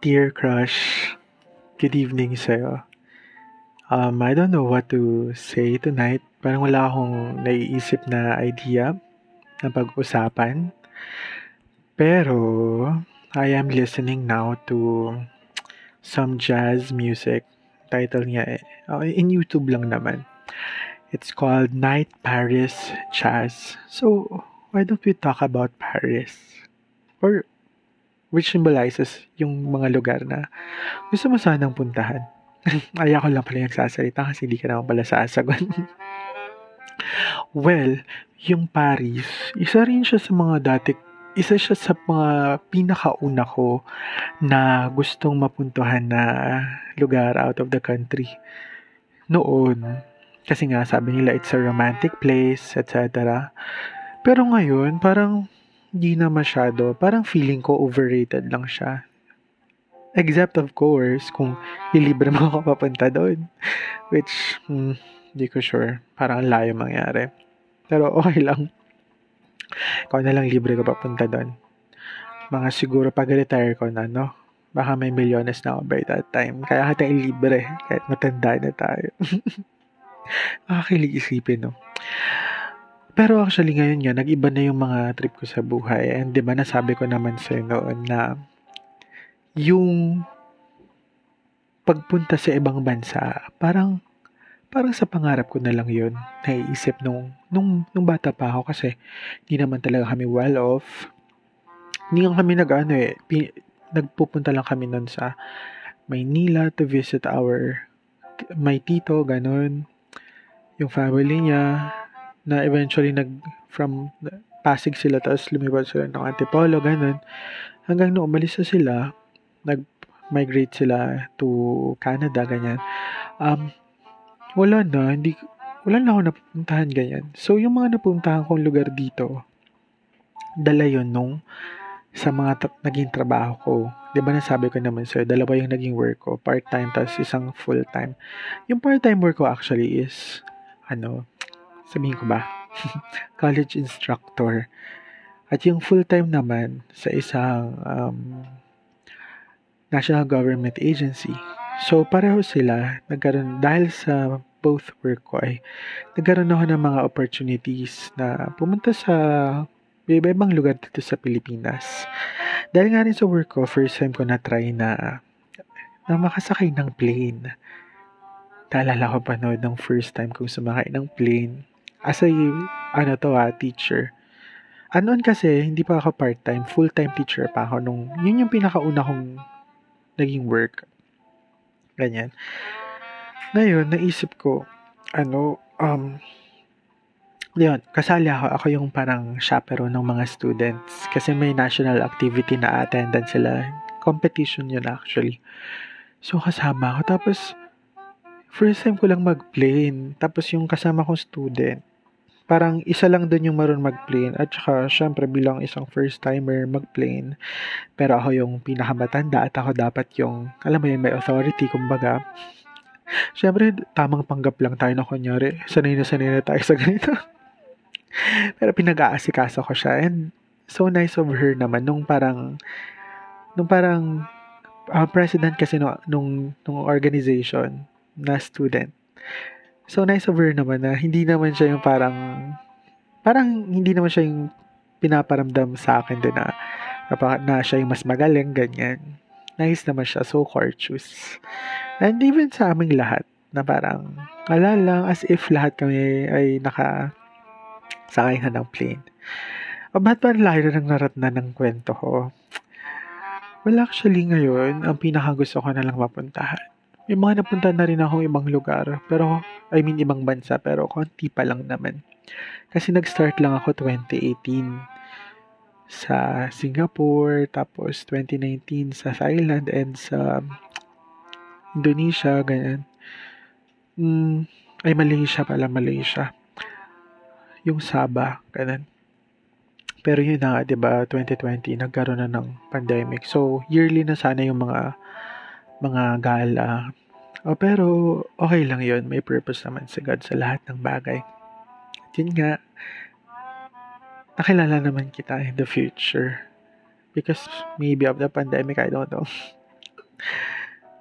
Dear crush, good evening sa'yo. Um, I don't know what to say tonight. Parang wala akong naiisip na idea na pag-usapan. Pero, I am listening now to some jazz music. Title niya eh, in YouTube lang naman. It's called Night Paris Jazz. So, why don't we talk about Paris? Or which symbolizes yung mga lugar na gusto mo sanang puntahan. Ay, ako lang pala yung sasalita kasi hindi ka naman pala sasagot. well, yung Paris, isa rin siya sa mga dati, isa siya sa mga pinakauna ko na gustong mapuntuhan na lugar out of the country. Noon, kasi nga sabi nila it's a romantic place, etc. Pero ngayon, parang hindi na masyado. Parang feeling ko overrated lang siya. Except of course, kung ilibre mo ako papunta doon. Which, hmm, hindi ko sure. Parang layo mangyari. Pero okay lang. Ikaw na lang libre ko papunta doon. Mga siguro pag-retire ko na, no? Baka may milyones na ako by that time. Kaya kita ilibre. Kahit matanda na tayo. Nakakilig isipin, no? Pero actually ngayon nga, nag-iba na yung mga trip ko sa buhay. And di ba nasabi ko naman sa noon na yung pagpunta sa ibang bansa, parang parang sa pangarap ko na lang yun. Naiisip nung, nung, nung bata pa ako kasi hindi naman talaga kami well off. Hindi nga kami nag ano eh, pi, nagpupunta lang kami nun sa Maynila to visit our my tito, ganun. Yung family niya, na eventually nag from Pasig sila tapos lumipat sila ng Antipolo ganun hanggang nung umalis na sila nag migrate sila to Canada ganyan um wala na hindi wala na ako napuntahan ganyan so yung mga napuntahan kong lugar dito dala yon nung sa mga ta- naging trabaho ko. 'Di ba nasabi ko naman sir, dalawa yung naging work ko, part-time tapos isang full-time. Yung part-time work ko actually is ano, sabihin ko ba, college instructor. At yung full-time naman sa isang um, national government agency. So, pareho sila, nagkaroon, dahil sa both work ko ay nagkaroon ako ng mga opportunities na pumunta sa iba-ibang lugar dito sa Pilipinas. Dahil nga rin sa work ko, first time ko na-try na na makasakay ng plane. Taalala ko pa noon ng first time kong sumakay ng plane as a, ano to ah, teacher. Anoon kasi, hindi pa ako part-time, full-time teacher pa ako nung, yun yung pinakauna kong naging work. Ganyan. Ngayon, naisip ko, ano, um, yun, kasali ako, ako yung parang chaperone ng mga students kasi may national activity na attendance sila. Competition yun actually. So, kasama ako. Tapos, first time ko lang mag-plane. Tapos, yung kasama kong student, parang isa lang doon yung maroon mag-plane. At saka syempre bilang isang first timer mag-plane. Pero ako yung pinakamatanda at ako dapat yung alam mo yun may authority kumbaga. Syempre tamang panggap lang tayo na kunyari sanay na sanay na tayo sa ganito. Pero pinag-aasikaso ko siya. And so nice of her naman. Nung parang nung parang uh, president kasi no, nung nung organization na student So, nice of her naman na hindi naman siya yung parang, parang hindi naman siya yung pinaparamdam sa akin din na, na, na siya yung mas magaling, ganyan. Nice naman siya, so courteous. And even sa aming lahat, na parang, ala lang, as if lahat kami ay naka, sakay na ng plane. O ba't ba layo ng narat na ng kwento ko? Well, actually ngayon, ang pinaka gusto ko na lang mapuntahan may mga napunta na rin akong ibang lugar. Pero, I mean, ibang bansa. Pero, konti pa lang naman. Kasi nag-start lang ako 2018 sa Singapore, tapos 2019 sa Thailand and sa Indonesia, ganyan. Mm, ay, Malaysia pala, Malaysia. Yung Sabah, ganyan. Pero yun na nga, 'di ba, 2020 nagkaroon na ng pandemic. So, yearly na sana yung mga mga gala, Oh, pero okay lang yon May purpose naman sa God sa lahat ng bagay. At yun nga, nakilala naman kita in the future. Because maybe of the pandemic, I don't know.